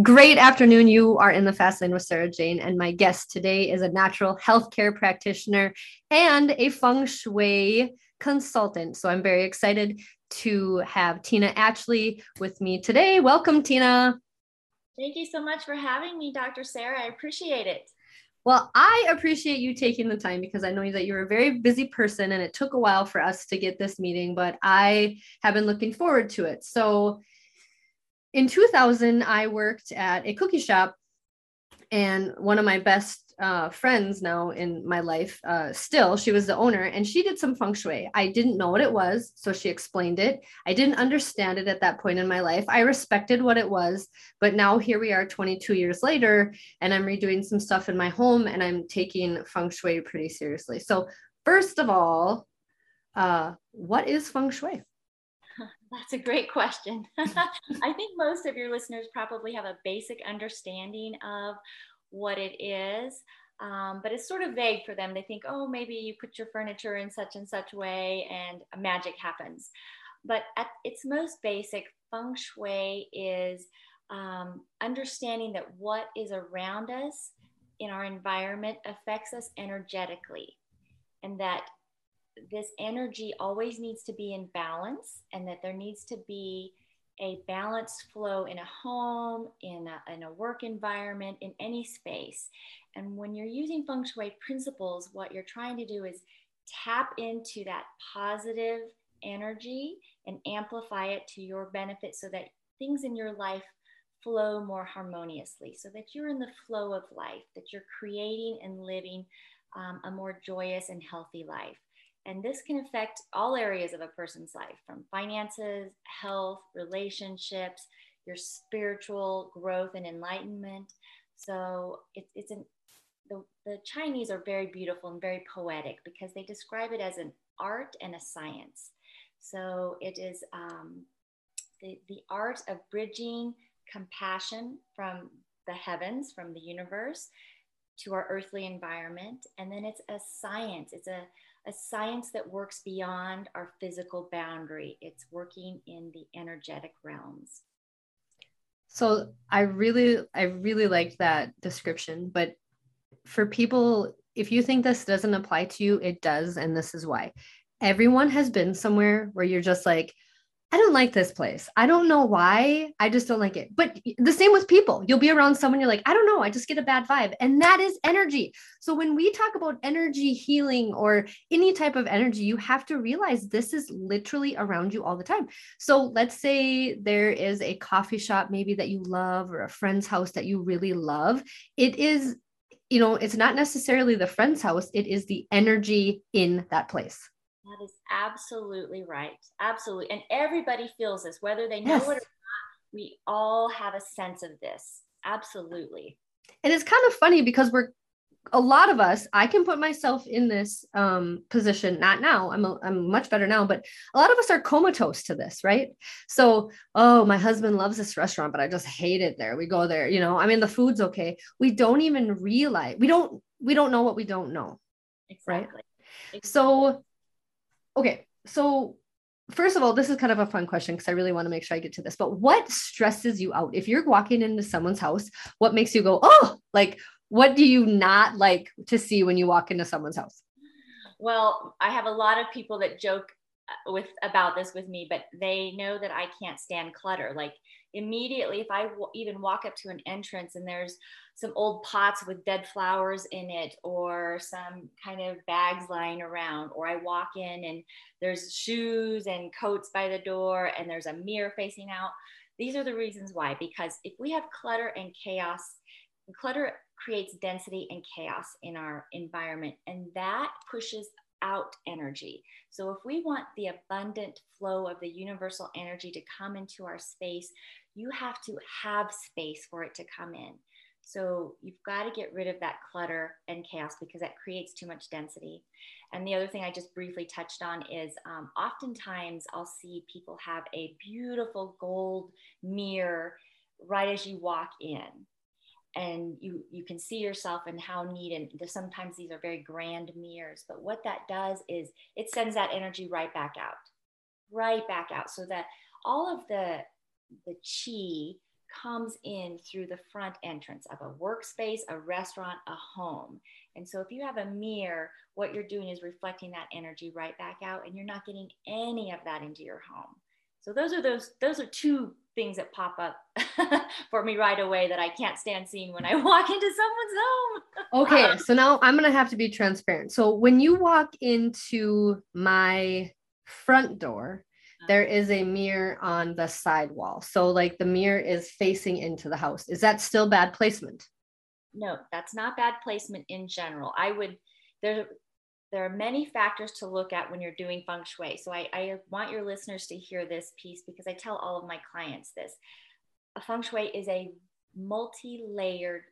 Great afternoon. You are in the Fast Lane with Sarah Jane, and my guest today is a natural healthcare practitioner and a feng shui consultant. So I'm very excited to have Tina Atchley with me today. Welcome, Tina. Thank you so much for having me, Dr. Sarah. I appreciate it. Well, I appreciate you taking the time because I know that you're a very busy person and it took a while for us to get this meeting, but I have been looking forward to it. So, in 2000, I worked at a cookie shop, and one of my best uh, friends now in my life, uh, still, she was the owner, and she did some feng shui. I didn't know what it was, so she explained it. I didn't understand it at that point in my life. I respected what it was, but now here we are 22 years later, and I'm redoing some stuff in my home, and I'm taking feng shui pretty seriously. So, first of all, uh, what is feng shui? That's a great question. I think most of your listeners probably have a basic understanding of what it is, um, but it's sort of vague for them. They think, oh, maybe you put your furniture in such and such way and magic happens. But at its most basic, feng shui is um, understanding that what is around us in our environment affects us energetically, and that this energy always needs to be in balance and that there needs to be a balanced flow in a home, in a, in a work environment, in any space. And when you're using feng shui principles, what you're trying to do is tap into that positive energy and amplify it to your benefit so that things in your life flow more harmoniously, so that you're in the flow of life, that you're creating and living um, a more joyous and healthy life. And this can affect all areas of a person's life from finances, health, relationships, your spiritual growth and enlightenment. So it, it's an, the, the Chinese are very beautiful and very poetic because they describe it as an art and a science. So it is um, the, the art of bridging compassion from the heavens, from the universe to our earthly environment. And then it's a science, it's a a science that works beyond our physical boundary. It's working in the energetic realms. So I really, I really liked that description. But for people, if you think this doesn't apply to you, it does. And this is why. Everyone has been somewhere where you're just like, I don't like this place. I don't know why. I just don't like it. But the same with people. You'll be around someone, you're like, I don't know. I just get a bad vibe. And that is energy. So when we talk about energy healing or any type of energy, you have to realize this is literally around you all the time. So let's say there is a coffee shop maybe that you love or a friend's house that you really love. It is, you know, it's not necessarily the friend's house, it is the energy in that place. That is absolutely right. Absolutely. And everybody feels this, whether they know yes. it or not. We all have a sense of this. Absolutely. And it's kind of funny because we're a lot of us, I can put myself in this um, position, not now, I'm, a, I'm much better now, but a lot of us are comatose to this, right? So, oh, my husband loves this restaurant, but I just hate it there. We go there, you know, I mean, the food's okay. We don't even realize, we don't, we don't know what we don't know. Exactly. Right. Exactly. So okay, so first of all, this is kind of a fun question because I really want to make sure I get to this. But what stresses you out? If you're walking into someone's house, what makes you go, oh, like what do you not like to see when you walk into someone's house? Well, I have a lot of people that joke uh, with about this with me, but they know that I can't stand clutter. Like immediately, if I w- even walk up to an entrance and there's some old pots with dead flowers in it or some kind of bags lying around or i walk in and there's shoes and coats by the door and there's a mirror facing out these are the reasons why because if we have clutter and chaos clutter creates density and chaos in our environment and that pushes out energy. So if we want the abundant flow of the universal energy to come into our space you have to have space for it to come in so you've got to get rid of that clutter and chaos because that creates too much density. And the other thing I just briefly touched on is um, oftentimes I'll see people have a beautiful gold mirror right as you walk in. And you, you can see yourself and how neat, and sometimes these are very grand mirrors. But what that does is it sends that energy right back out, right back out, so that all of the the chi comes in through the front entrance of a workspace, a restaurant, a home. And so if you have a mirror, what you're doing is reflecting that energy right back out and you're not getting any of that into your home. So those are those those are two things that pop up for me right away that I can't stand seeing when I walk into someone's home. okay, so now I'm going to have to be transparent. So when you walk into my front door, there is a mirror on the side wall. So like the mirror is facing into the house. Is that still bad placement? No, that's not bad placement in general. I would there there are many factors to look at when you're doing feng shui. So I, I want your listeners to hear this piece because I tell all of my clients this. A feng shui is a multi-layered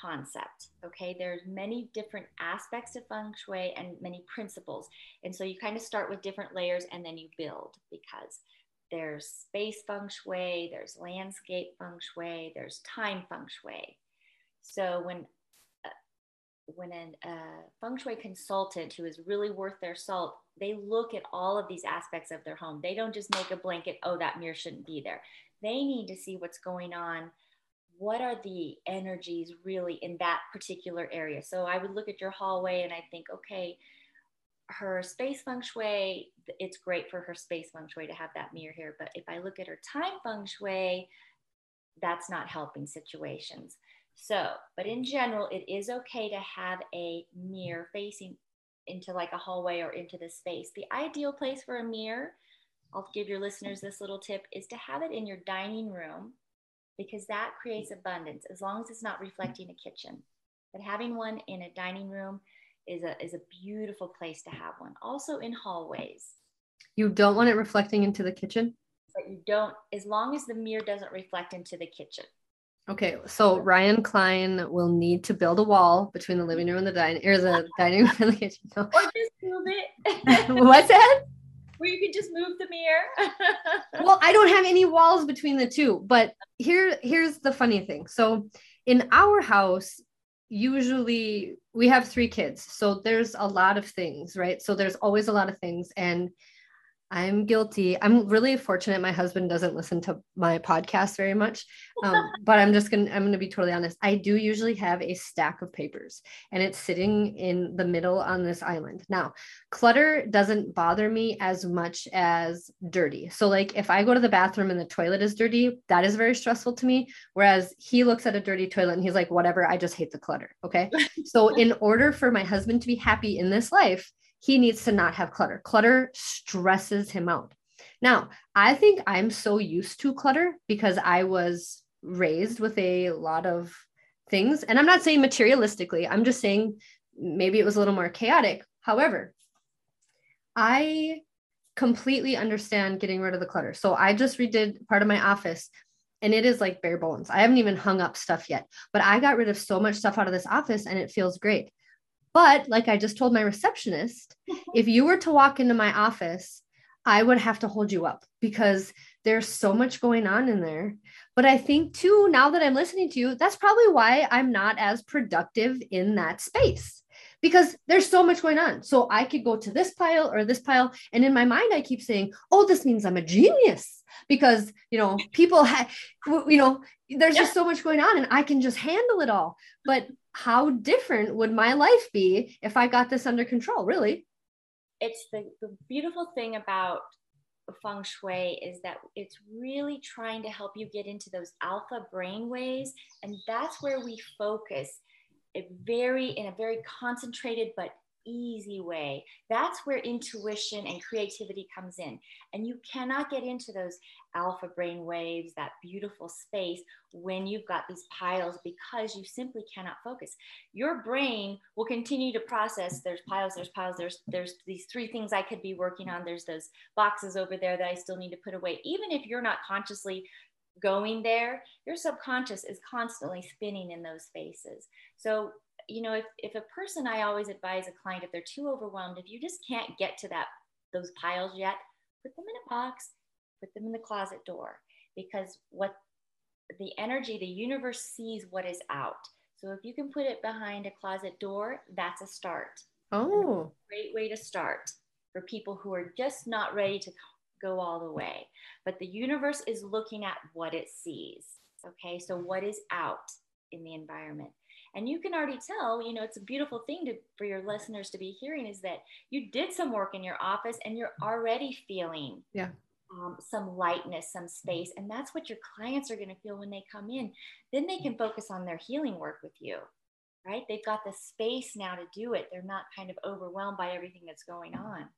concept. Okay, there's many different aspects of feng shui and many principles. And so you kind of start with different layers and then you build because there's space feng shui, there's landscape feng shui, there's time feng shui. So when uh, when a uh, feng shui consultant who is really worth their salt, they look at all of these aspects of their home. They don't just make a blanket, oh, that mirror shouldn't be there. They need to see what's going on what are the energies really in that particular area? So I would look at your hallway and I think, okay, her space feng shui, it's great for her space feng shui to have that mirror here. But if I look at her time feng shui, that's not helping situations. So, but in general, it is okay to have a mirror facing into like a hallway or into the space. The ideal place for a mirror, I'll give your listeners this little tip, is to have it in your dining room because that creates abundance as long as it's not reflecting a kitchen. But having one in a dining room is a, is a beautiful place to have one. Also in hallways. You don't want it reflecting into the kitchen? But you don't, as long as the mirror doesn't reflect into the kitchen. Okay, so Ryan Klein will need to build a wall between the living room and the dining or the dining room and the kitchen. No. Or just move it. What's that? where you can just move the mirror. well, I don't have any walls between the two, but here here's the funny thing. So in our house, usually we have three kids. So there's a lot of things, right? So there's always a lot of things and I'm guilty. I'm really fortunate my husband doesn't listen to my podcast very much. Um, but I'm just to, I'm going to be totally honest. I do usually have a stack of papers and it's sitting in the middle on this island. Now, clutter doesn't bother me as much as dirty. So, like if I go to the bathroom and the toilet is dirty, that is very stressful to me. Whereas he looks at a dirty toilet and he's like, whatever, I just hate the clutter. Okay. so, in order for my husband to be happy in this life, he needs to not have clutter. Clutter stresses him out. Now, I think I'm so used to clutter because I was raised with a lot of things. And I'm not saying materialistically, I'm just saying maybe it was a little more chaotic. However, I completely understand getting rid of the clutter. So I just redid part of my office and it is like bare bones. I haven't even hung up stuff yet, but I got rid of so much stuff out of this office and it feels great. But like I just told my receptionist, if you were to walk into my office, I would have to hold you up because there's so much going on in there. But I think too, now that I'm listening to you, that's probably why I'm not as productive in that space because there's so much going on. So I could go to this pile or this pile. And in my mind, I keep saying, oh, this means I'm a genius because, you know, people have, you know, there's yeah. just so much going on and I can just handle it all. But how different would my life be if I got this under control, really? It's the, the beautiful thing about feng shui is that it's really trying to help you get into those alpha brain waves. And that's where we focus a very in a very concentrated but easy way. That's where intuition and creativity comes in. And you cannot get into those alpha brain waves, that beautiful space when you've got these piles because you simply cannot focus. Your brain will continue to process there's piles, there's piles, there's there's these three things I could be working on. There's those boxes over there that I still need to put away. Even if you're not consciously going there, your subconscious is constantly spinning in those spaces. So you know, if, if a person, I always advise a client, if they're too overwhelmed, if you just can't get to that, those piles yet, put them in a box, put them in the closet door, because what the energy, the universe sees what is out. So if you can put it behind a closet door, that's a start. Oh, great way to start for people who are just not ready to go all the way. But the universe is looking at what it sees. Okay, so what is out in the environment? And you can already tell, you know, it's a beautiful thing to, for your listeners to be hearing is that you did some work in your office and you're already feeling yeah. Um, some lightness, some space. And that's what your clients are going to feel when they come in. Then they can focus on their healing work with you, right? They've got the space now to do it. They're not kind of overwhelmed by everything that's going on.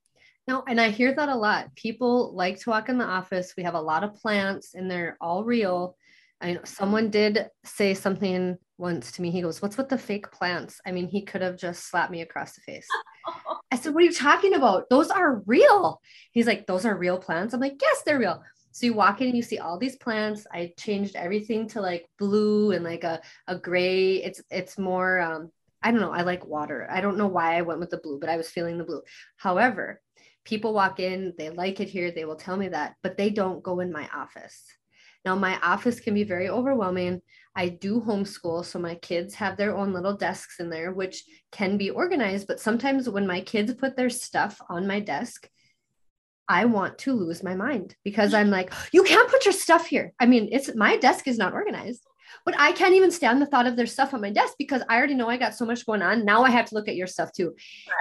No, and I hear that a lot. People like to walk in the office. We have a lot of plants and they're all real. I know someone did say something once to me. He goes, What's with the fake plants? I mean, he could have just slapped me across the face. I said, What are you talking about? Those are real. He's like, Those are real plants. I'm like, Yes, they're real. So you walk in and you see all these plants. I changed everything to like blue and like a, a gray. It's it's more um, I don't know. I like water. I don't know why I went with the blue, but I was feeling the blue. However, people walk in, they like it here, they will tell me that, but they don't go in my office. Now, my office can be very overwhelming. I do homeschool, so my kids have their own little desks in there, which can be organized. But sometimes when my kids put their stuff on my desk, I want to lose my mind because I'm like, you can't put your stuff here. I mean, it's my desk is not organized, but I can't even stand the thought of their stuff on my desk because I already know I got so much going on. Now I have to look at your stuff too.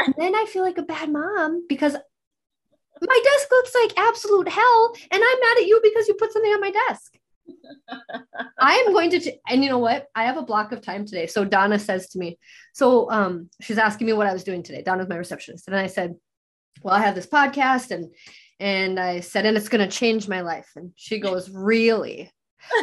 And then I feel like a bad mom because my desk looks like absolute hell and i'm mad at you because you put something on my desk i am going to t- and you know what? I have a block of time today. So donna says to me so um she's asking me what i was doing today. Donna's my receptionist. And i said well i have this podcast and and i said and it's going to change my life. And she goes really?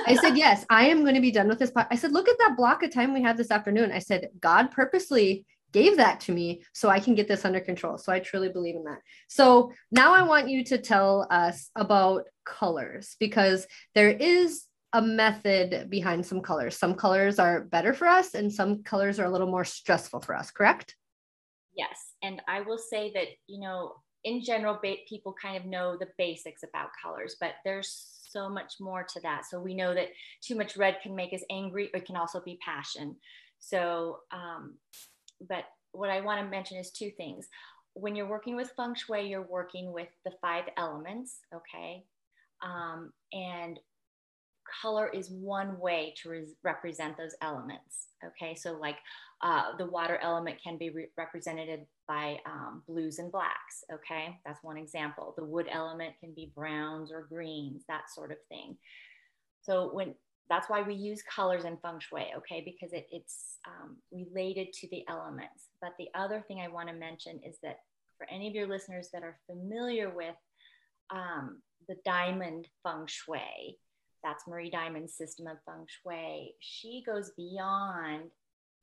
I said, yes, I am going to be done with this. I said, look at that block of time we had this afternoon. I said, God purposely gave that to me so I can get this under control. So I truly believe in that. So now I want you to tell us about colors because there is a method behind some colors. Some colors are better for us and some colors are a little more stressful for us, correct? Yes. And I will say that, you know, in general, people kind of know the basics about colors, but there's so much more to that. So we know that too much red can make us angry, but it can also be passion. So um, but what I want to mention is two things. When you're working with feng shui, you're working with the five elements, okay? Um, and color is one way to re- represent those elements, okay? So, like uh, the water element can be re- represented by um, blues and blacks, okay? That's one example. The wood element can be browns or greens, that sort of thing. So, when that's why we use colors in feng shui, okay? Because it, it's um, related to the elements. But the other thing I want to mention is that for any of your listeners that are familiar with um, the diamond feng shui, that's Marie Diamond's system of feng shui, she goes beyond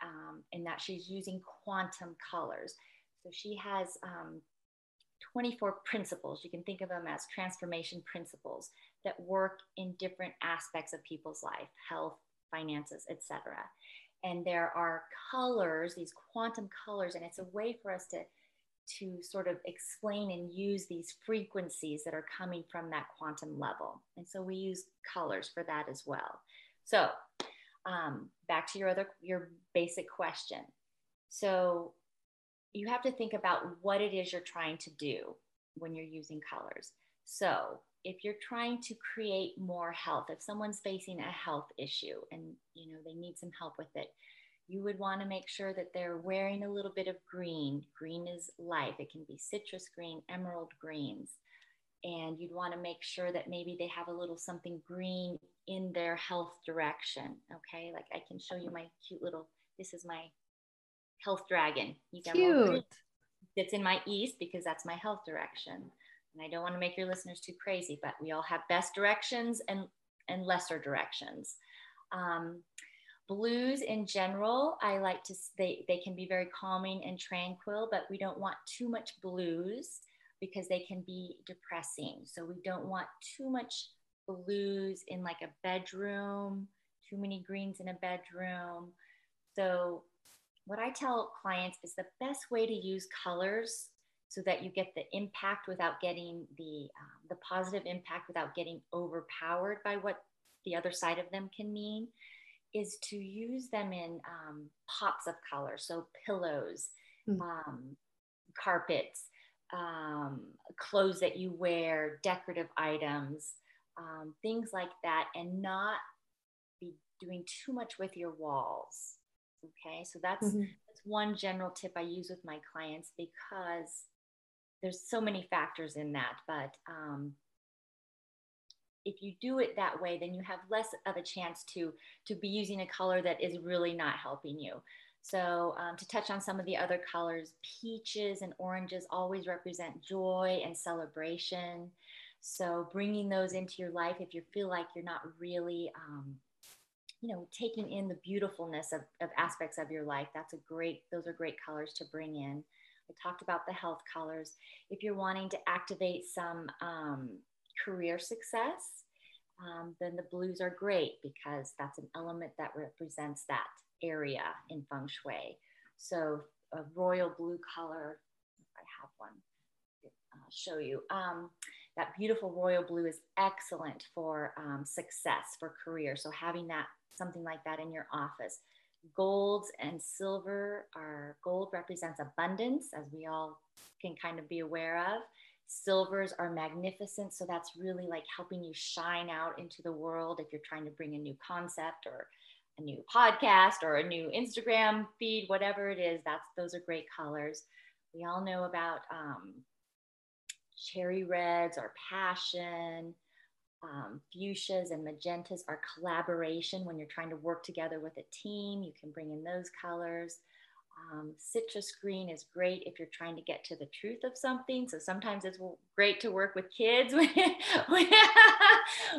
um, in that she's using quantum colors. So she has um, 24 principles. You can think of them as transformation principles that work in different aspects of people's life, health, finances, etc. And there are colors, these quantum colors, and it's a way for us to to sort of explain and use these frequencies that are coming from that quantum level. And so we use colors for that as well. So um, back to your other your basic question. So you have to think about what it is you're trying to do when you're using colors. So if you're trying to create more health, if someone's facing a health issue and you know they need some help with it, you would want to make sure that they're wearing a little bit of green. Green is life. It can be citrus green, emerald greens. And you'd want to make sure that maybe they have a little something green in their health direction. Okay, like I can show you my cute little, this is my health dragon. He's cute. It's in my east because that's my health direction and I don't want to make your listeners too crazy, but we all have best directions and, and lesser directions. Um, blues in general, I like to, they, they can be very calming and tranquil, but we don't want too much blues because they can be depressing. So we don't want too much blues in like a bedroom, too many greens in a bedroom. So what I tell clients is the best way to use colors so that you get the impact without getting the um, the positive impact without getting overpowered by what the other side of them can mean is to use them in um, pops of color so pillows mm. um, carpets um, clothes that you wear decorative items um, things like that and not be doing too much with your walls. Okay, so that's, mm-hmm. that's one general tip I use with my clients because there's so many factors in that. But um, if you do it that way, then you have less of a chance to to be using a color that is really not helping you. So um, to touch on some of the other colors, peaches and oranges always represent joy and celebration. So bringing those into your life, if you feel like you're not really, um, you know, taking in the beautifulness of, of aspects of your life, that's a great, those are great colors to bring in. I talked about the health colors. If you're wanting to activate some um, career success, um, then the blues are great because that's an element that represents that area in feng shui. So a royal blue color, if I have one, I'll show you. Um, that beautiful royal blue is excellent for um, success for career. So having that something like that in your office. Golds and silver are gold represents abundance, as we all can kind of be aware of. Silvers are magnificent, so that's really like helping you shine out into the world if you're trying to bring a new concept or a new podcast or a new Instagram feed, whatever it is, that's those are great colors. We all know about um, cherry reds or passion, um, fuchsias and magentas are collaboration when you're trying to work together with a team. You can bring in those colors. Um, citrus green is great if you're trying to get to the truth of something. So sometimes it's great to work with kids when, when,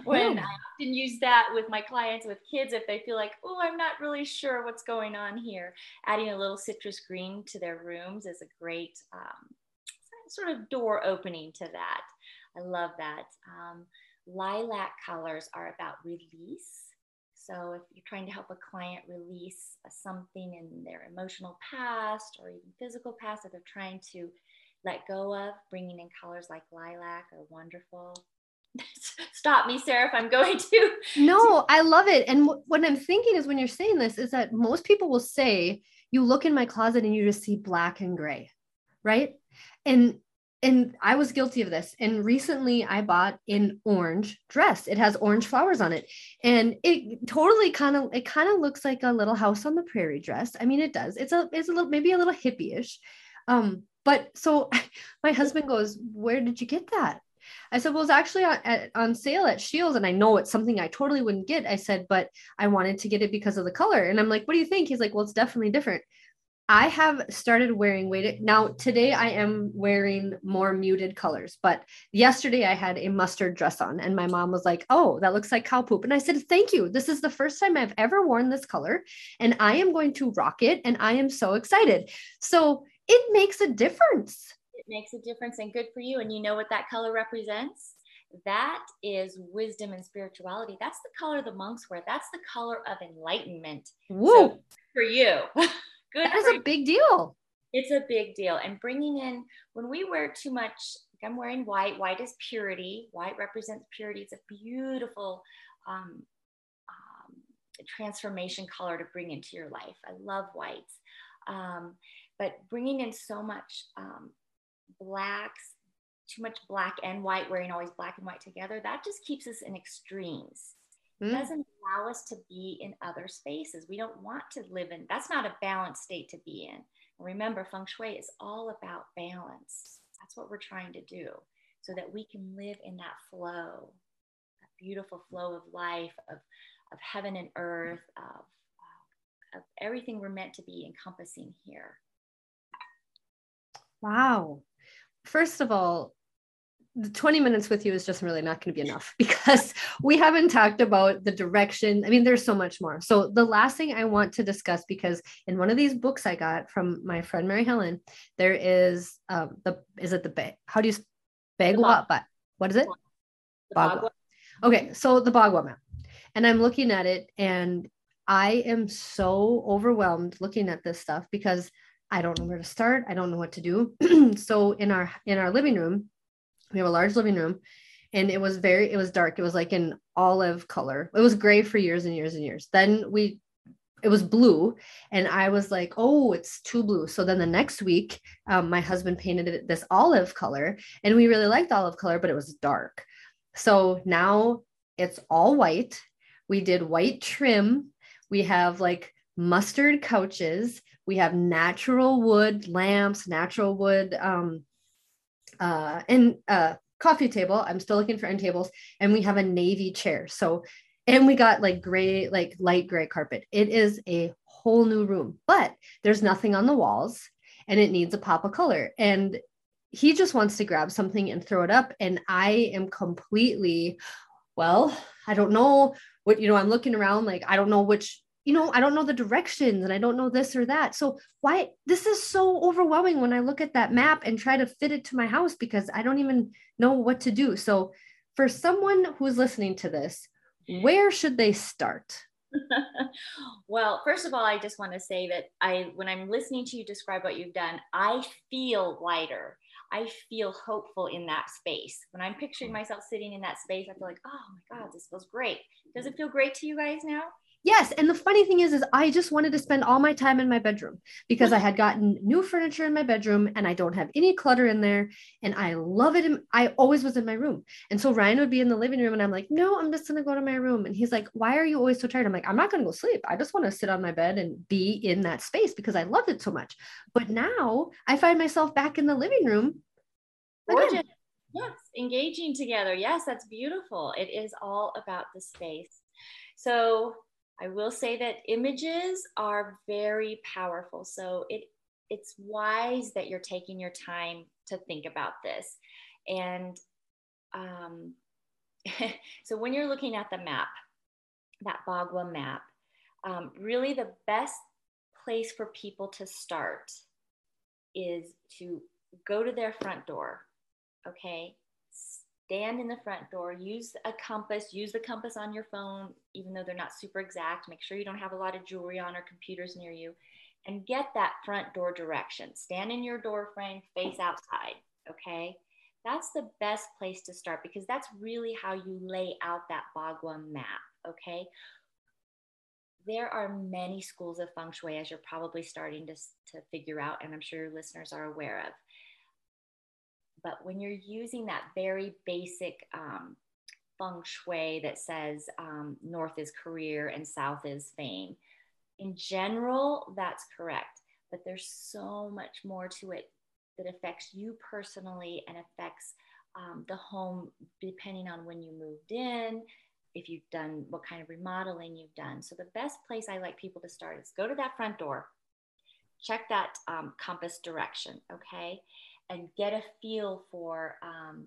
when I often use that with my clients with kids if they feel like, oh, I'm not really sure what's going on here. Adding a little citrus green to their rooms is a great um, sort of door opening to that. I love that. Lilac colors are about release so if you're trying to help a client release something in their emotional past or even physical past that they're trying to let go of, bringing in colors like lilac are wonderful. Stop me, Sarah, if I'm going to. No, I love it. And w- what I'm thinking is when you're saying this is that most people will say, you look in my closet and you just see black and gray, right? And and I was guilty of this. And recently I bought an orange dress. It has orange flowers on it. And it totally kind of it kind of looks like a little house on the prairie dress. I mean, it does. It's a it's a little maybe a little hippie-ish. Um, but so my husband goes, Where did you get that? I said, Well, it's actually on, at, on sale at Shields, And I know it's something I totally wouldn't get. I said, But I wanted to get it because of the color. And I'm like, What do you think? He's like, Well, it's definitely different. I have started wearing weighted. Now, today I am wearing more muted colors, but yesterday I had a mustard dress on, and my mom was like, Oh, that looks like cow poop. And I said, Thank you. This is the first time I've ever worn this color, and I am going to rock it. And I am so excited. So it makes a difference. It makes a difference and good for you. And you know what that color represents? That is wisdom and spirituality. That's the color the monks wear. That's the color of enlightenment. Woo! So for you. Good. That is a big deal. It's a big deal. And bringing in, when we wear too much, like I'm wearing white, white is purity. White represents purity. It's a beautiful um, um, transformation color to bring into your life. I love whites. Um, but bringing in so much um, blacks, too much black and white, wearing always black and white together, that just keeps us in extremes mm. doesn't allow us to be in other spaces. We don't want to live in, that's not a balanced state to be in. remember, feng shui is all about balance. That's what we're trying to do so that we can live in that flow, that beautiful flow of life, of, of heaven and earth, of, of everything we're meant to be encompassing here. Wow. First of all, the 20 minutes with you is just really not going to be enough because we haven't talked about the direction. I mean, there's so much more. So the last thing I want to discuss, because in one of these books I got from my friend Mary Helen, there is um, the is it the how do you bagua? But what is it? Bagua. Okay, so the bagua map, and I'm looking at it, and I am so overwhelmed looking at this stuff because I don't know where to start. I don't know what to do. so in our in our living room we have a large living room and it was very it was dark. It was like an olive color. It was gray for years and years and years. Then we it was blue and i was like oh it's too blue. So then the next week um, my husband painted it this olive color and we really liked olive color but it was dark. So now it's all white. We did white trim. We have like mustard couches. We have natural wood lamps, natural wood um, uh, and uh, coffee table. I'm still looking for end tables. And we have a navy chair. So, and we got like gray, like light gray carpet. It is a whole new room, but there's nothing on the walls and it needs a pop of color. And he just wants to grab something and throw it up. And I am completely, well, I don't know what, you know, I'm looking around like, I don't know which, you know, I don't know the directions and I don't know this or that. So, why this is so overwhelming when I look at that map and try to fit it to my house because I don't even know what to do. So, for someone who's listening to this, where should they start? well, first of all, I just want to say that I, when I'm listening to you describe what you've done, I feel lighter. I feel hopeful in that space. When I'm picturing myself sitting in that space, I feel like, oh my God, this feels great. Does it feel great to you guys now? Yes, and the funny thing is, is I just wanted to spend all my time in my bedroom because I had gotten new furniture in my bedroom and I don't have any clutter in there, and I love it. In, I always was in my room, and so Ryan would be in the living room, and I'm like, no, I'm just gonna go to my room, and he's like, why are you always so tired? I'm like, I'm not gonna go sleep. I just want to sit on my bed and be in that space because I loved it so much. But now I find myself back in the living room. Yes, engaging together. Yes, that's beautiful. It is all about the space. So I will say that images are very powerful. So it it's wise that you're taking your time to think about this. And um, so when you're looking at the map, that Bagua map, um, really the best place for people to start is to go to their front door. Okay stand in the front door, use a compass, use the compass on your phone, even though they're not super exact. Make sure you don't have a lot of jewelry on or computers near you, and get that front door direction. Stand in your door frame, face outside. Okay. That's the best place to start because that's really how you lay out that Bagua map. Okay. There are many schools of feng shui, as you're probably starting to, to figure out, and I'm sure your listeners are aware of but when you're using that very basic um, feng shui that says um, north is career and south is fame, in general, that's correct. But there's so much more to it that affects you personally and affects um, the home depending on when you moved in, if you've done what kind of remodeling you've done. So, the best place I like people to start is go to that front door, check that um, compass direction, okay? And get a feel for um,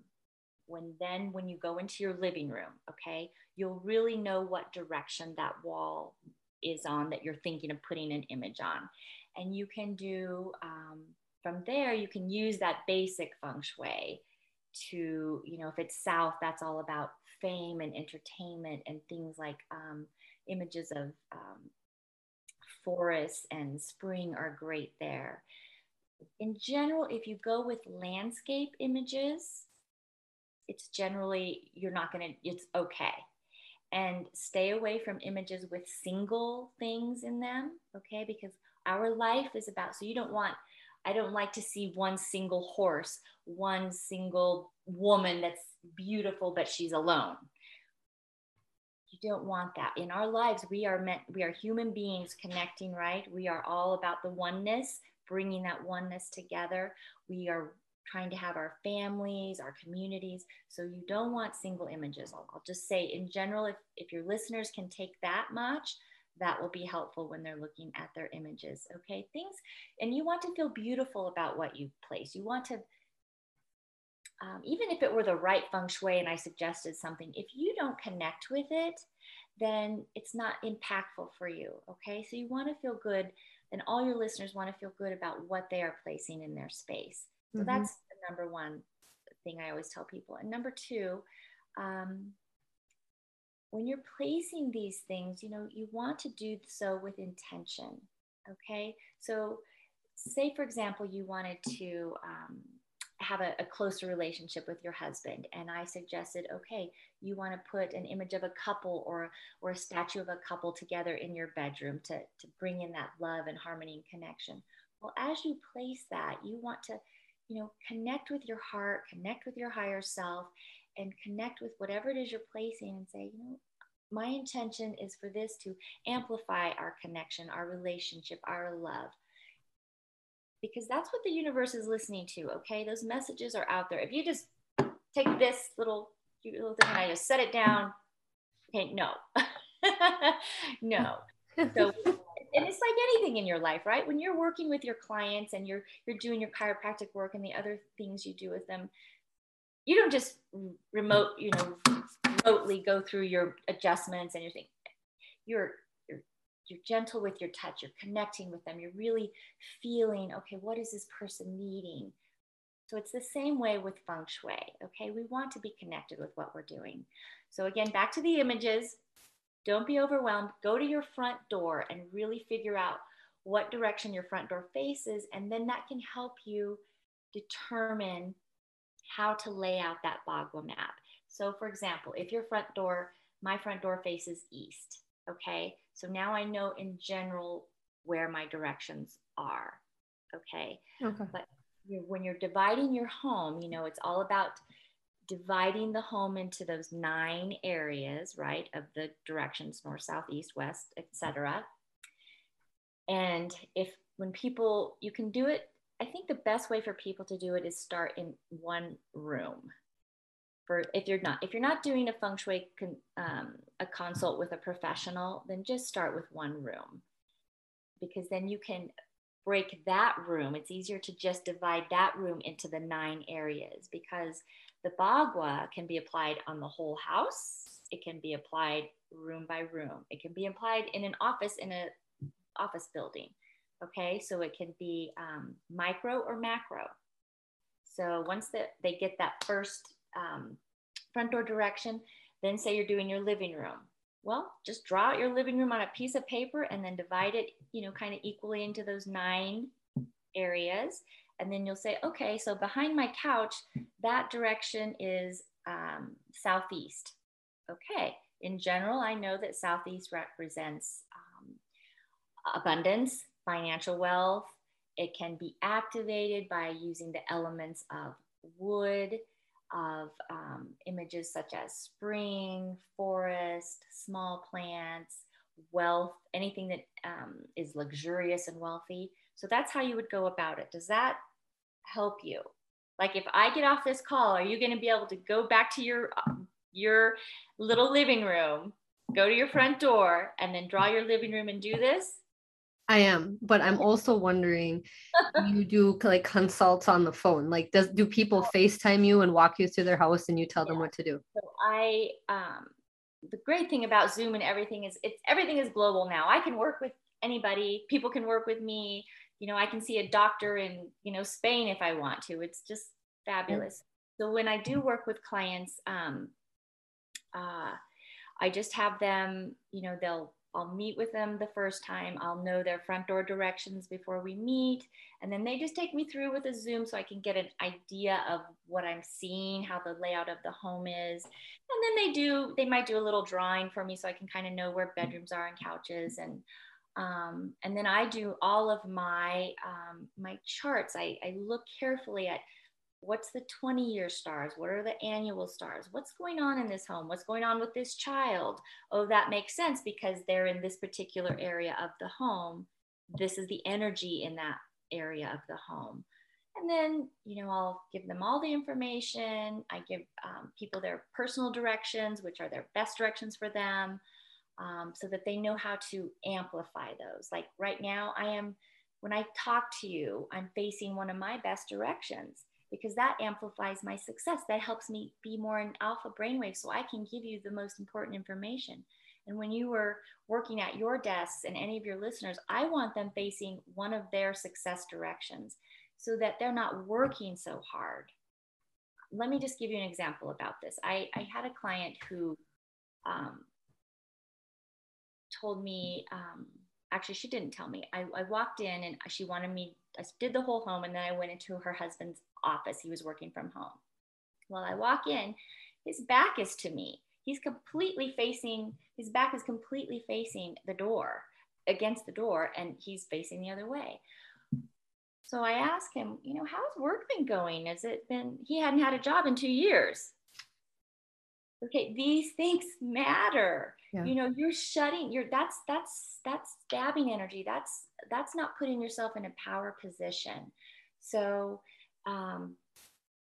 when then when you go into your living room okay you'll really know what direction that wall is on that you're thinking of putting an image on. And you can do um, from there you can use that basic feng shui to you know if it's south that's all about fame and entertainment and things like um, images of um, forests and spring are great there in general, if you go with landscape images, it's generally, you're not going to, it's okay. And stay away from images with single things in them, okay? Because our life is about, so you don't want, I don't like to see one single horse, one single woman that's beautiful, but she's alone. You don't want that. In our lives, we are meant, we are human beings connecting, right? We are all about the oneness bringing that oneness together. We are trying to have our families, our communities. So you don't want single images. I'll, I'll, just say in general, if, if your listeners can take that much, that will be helpful when they're looking at their images. Okay, things, and you want to feel beautiful about what you place. You want to, um, even if it were the right feng shui and I suggested something, if you don't connect with it, then it's not impactful for you. Okay, so you want to feel good then all your listeners want to feel good about what they are placing in their space. So mm-hmm. that's the number one thing I always tell people. And number two, um, when you're placing these things, you know, you want to do so with intention. Okay. So, say, for example, you wanted to um, have a, a, closer relationship with your husband and i suggested okay you want to put an image of a couple or or a statue of a couple together in your bedroom to, to bring in that love and harmony and connection well as you place that you want to you know connect with your heart connect with your higher self and connect with whatever it is you're placing and say you know my intention is for this to amplify our connection, our relationship, our love. Because that's what the universe is listening to, okay? Those messages are out there. If you just take this little little thing and I just set it down, okay, no. no. So and it's like anything in your life, right? When you're working with your clients and you're you're doing your chiropractic work and the other things you do with them, you don't just remote, you know, remotely go through your adjustments and you're thinking you're you're gentle with your touch, you're connecting with them, you're really feeling, okay, what is this person needing? So it's the same way with feng shui. Okay, we want to be connected with what we're doing. So again, back to the images. Don't be overwhelmed. Go to your front door and really figure out what direction your front door faces, and then that can help you determine how to lay out that Bagua map. So, for example, if your front door, my front door faces east, okay? So now I know in general where my directions are, okay? Okay. But when you're dividing your home, you know, it's all about dividing the home into those nine areas, right, of the directions north, south, east, west, etc. And if when people, you can do it, I think the best way for people to do it is start in one room. For if you're not if you're not doing a feng shui con, um, a consult with a professional, then just start with one room, because then you can break that room. It's easier to just divide that room into the nine areas because the Bagua can be applied on the whole house. It can be applied room by room. It can be applied in an office in a office building. Okay, so it can be um, micro or macro. So once that they get that first um, front door direction, then say you're doing your living room. Well, just draw out your living room on a piece of paper and then divide it, you know, kind of equally into those nine areas and then you'll say, okay, so behind my couch, that direction is um, southeast. Okay, in general, I know that southeast represents um, abundance, financial wealth. It can be activated by using the elements of wood, of um, images such as spring, forest, small plants, wealth, anything that um, is luxurious and wealthy. So that's how you would go about it. Does that help you? Like if I get off this call, are you going to be able to go back to your your little living room, go to your front door and then draw your living room and do this? I am, but I'm also wondering you do like consults on the phone. Like does do people FaceTime you and walk you through their house and you tell yeah. them what to do? So I um the great thing about Zoom and everything is it's everything is global now. I can work with anybody, people can work with me you know, I can see a doctor in, you know, Spain if I want to. It's just fabulous. So when I do work with clients, um, uh, I just have them, you know, they'll, I'll meet with them the first time. I'll know their front door directions before we meet. And then they just take me through with a Zoom so I can get an idea of what I'm seeing, how the layout of the home is. And then they do, they might do a little drawing for me so I can kind of know where bedrooms are and couches and um, and then I do all of my um, my charts. I, I look carefully at what's the 20 year stars? What are the annual stars? What's going on in this home? What's going on with this child? Oh that makes sense because they're in this particular area of the home. This is the energy in that area of the home. And then you know i'll give them all the information. I give um, people their personal directions which are their best directions for them um, so that they know how to amplify those. Like right now, I am, when I talk to you, I'm facing one of my best directions because that amplifies my success. That helps me be more an alpha brainwave so I can give you the most important information. And when you were working at your desks and any of your listeners, I want them facing one of their success directions so that they're not working so hard. Let me just give you an example about this. I, I had a client who um, told me, um, actually, she didn't tell me. I, I walked in and she wanted me, I did the whole home and then I went into her husband's office. He was working from home. Well, I walk in, his back is to me. He's completely facing, his back is completely facing the door, against the door, and he's facing the other way. So I asked him, you know, how's work been going? Has it been, he hadn't had a job in two years. okay these things matter Yeah. you know you're shutting you're that's that's that's stabbing energy that's that's not putting yourself in a power position so um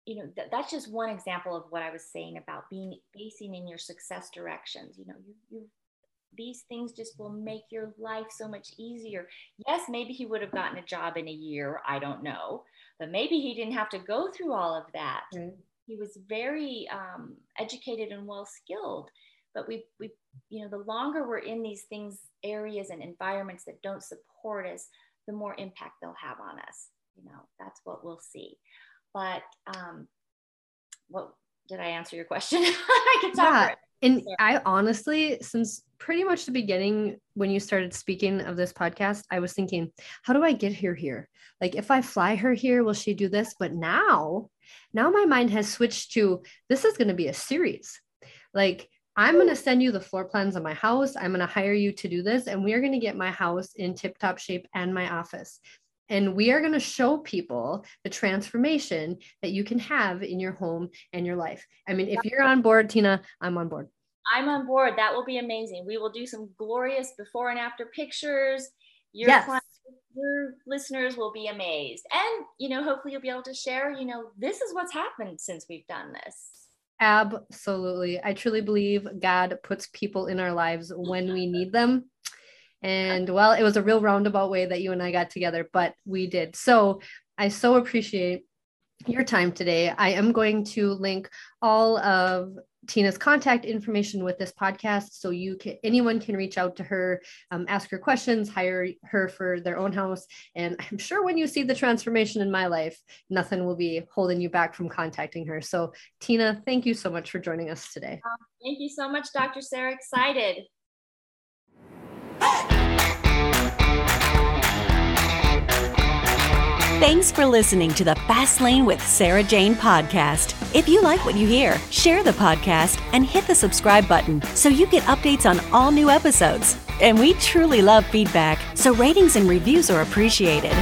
you know th- that's just one example of what i was saying about being facing in your success directions. You know you you these things just will make your life so much easier. Yes maybe he would have gotten a job in a year i don't know but maybe he didn't have to go through all of that. Right. he was very um, educated and well skilled but we we you know the longer we're in these things areas and environments that don't support us the more impact they'll have on us you know that's what we'll see but um what did i answer your question i can talk Yeah. And Yeah. I honestly, since pretty much the beginning, when you started speaking of this podcast, I was thinking, how do I get her here? Like, if I fly her here, will she do this? But now, now my mind has switched to this is going to be a series. Like, I'm going to send you the floor plans of my house. I'm going to hire you to do this, and we are going to get my house in tip top shape and my office. And we are going to show people the transformation that you can have in your home and your life. I mean, if you're on board, Tina, I'm on board. i'm on board that will be amazing we will do some glorious before and after pictures your Yes. clients, your listeners will be amazed and you know hopefully you'll be able to share you know this is what's happened since we've done this Absolutely. I truly believe God puts people in our lives when we need them. And well, it was a real roundabout way that you and I got together, but we did. So I so appreciate your time today. I am going to link all of Tina's contact information with this podcast so you can anyone can reach out to her, um, ask her questions, hire her for their own house. And I'm sure when you see the transformation in my life, nothing will be holding you back from contacting her. So Tina, thank you so much for joining us today. thank you so much dr sarah excited Thanks for listening to the Fast Lane with Sarah Jane podcast. If you like what you hear, share the podcast and hit the subscribe button so you get updates on all new episodes. And we truly love feedback, so ratings and reviews are appreciated.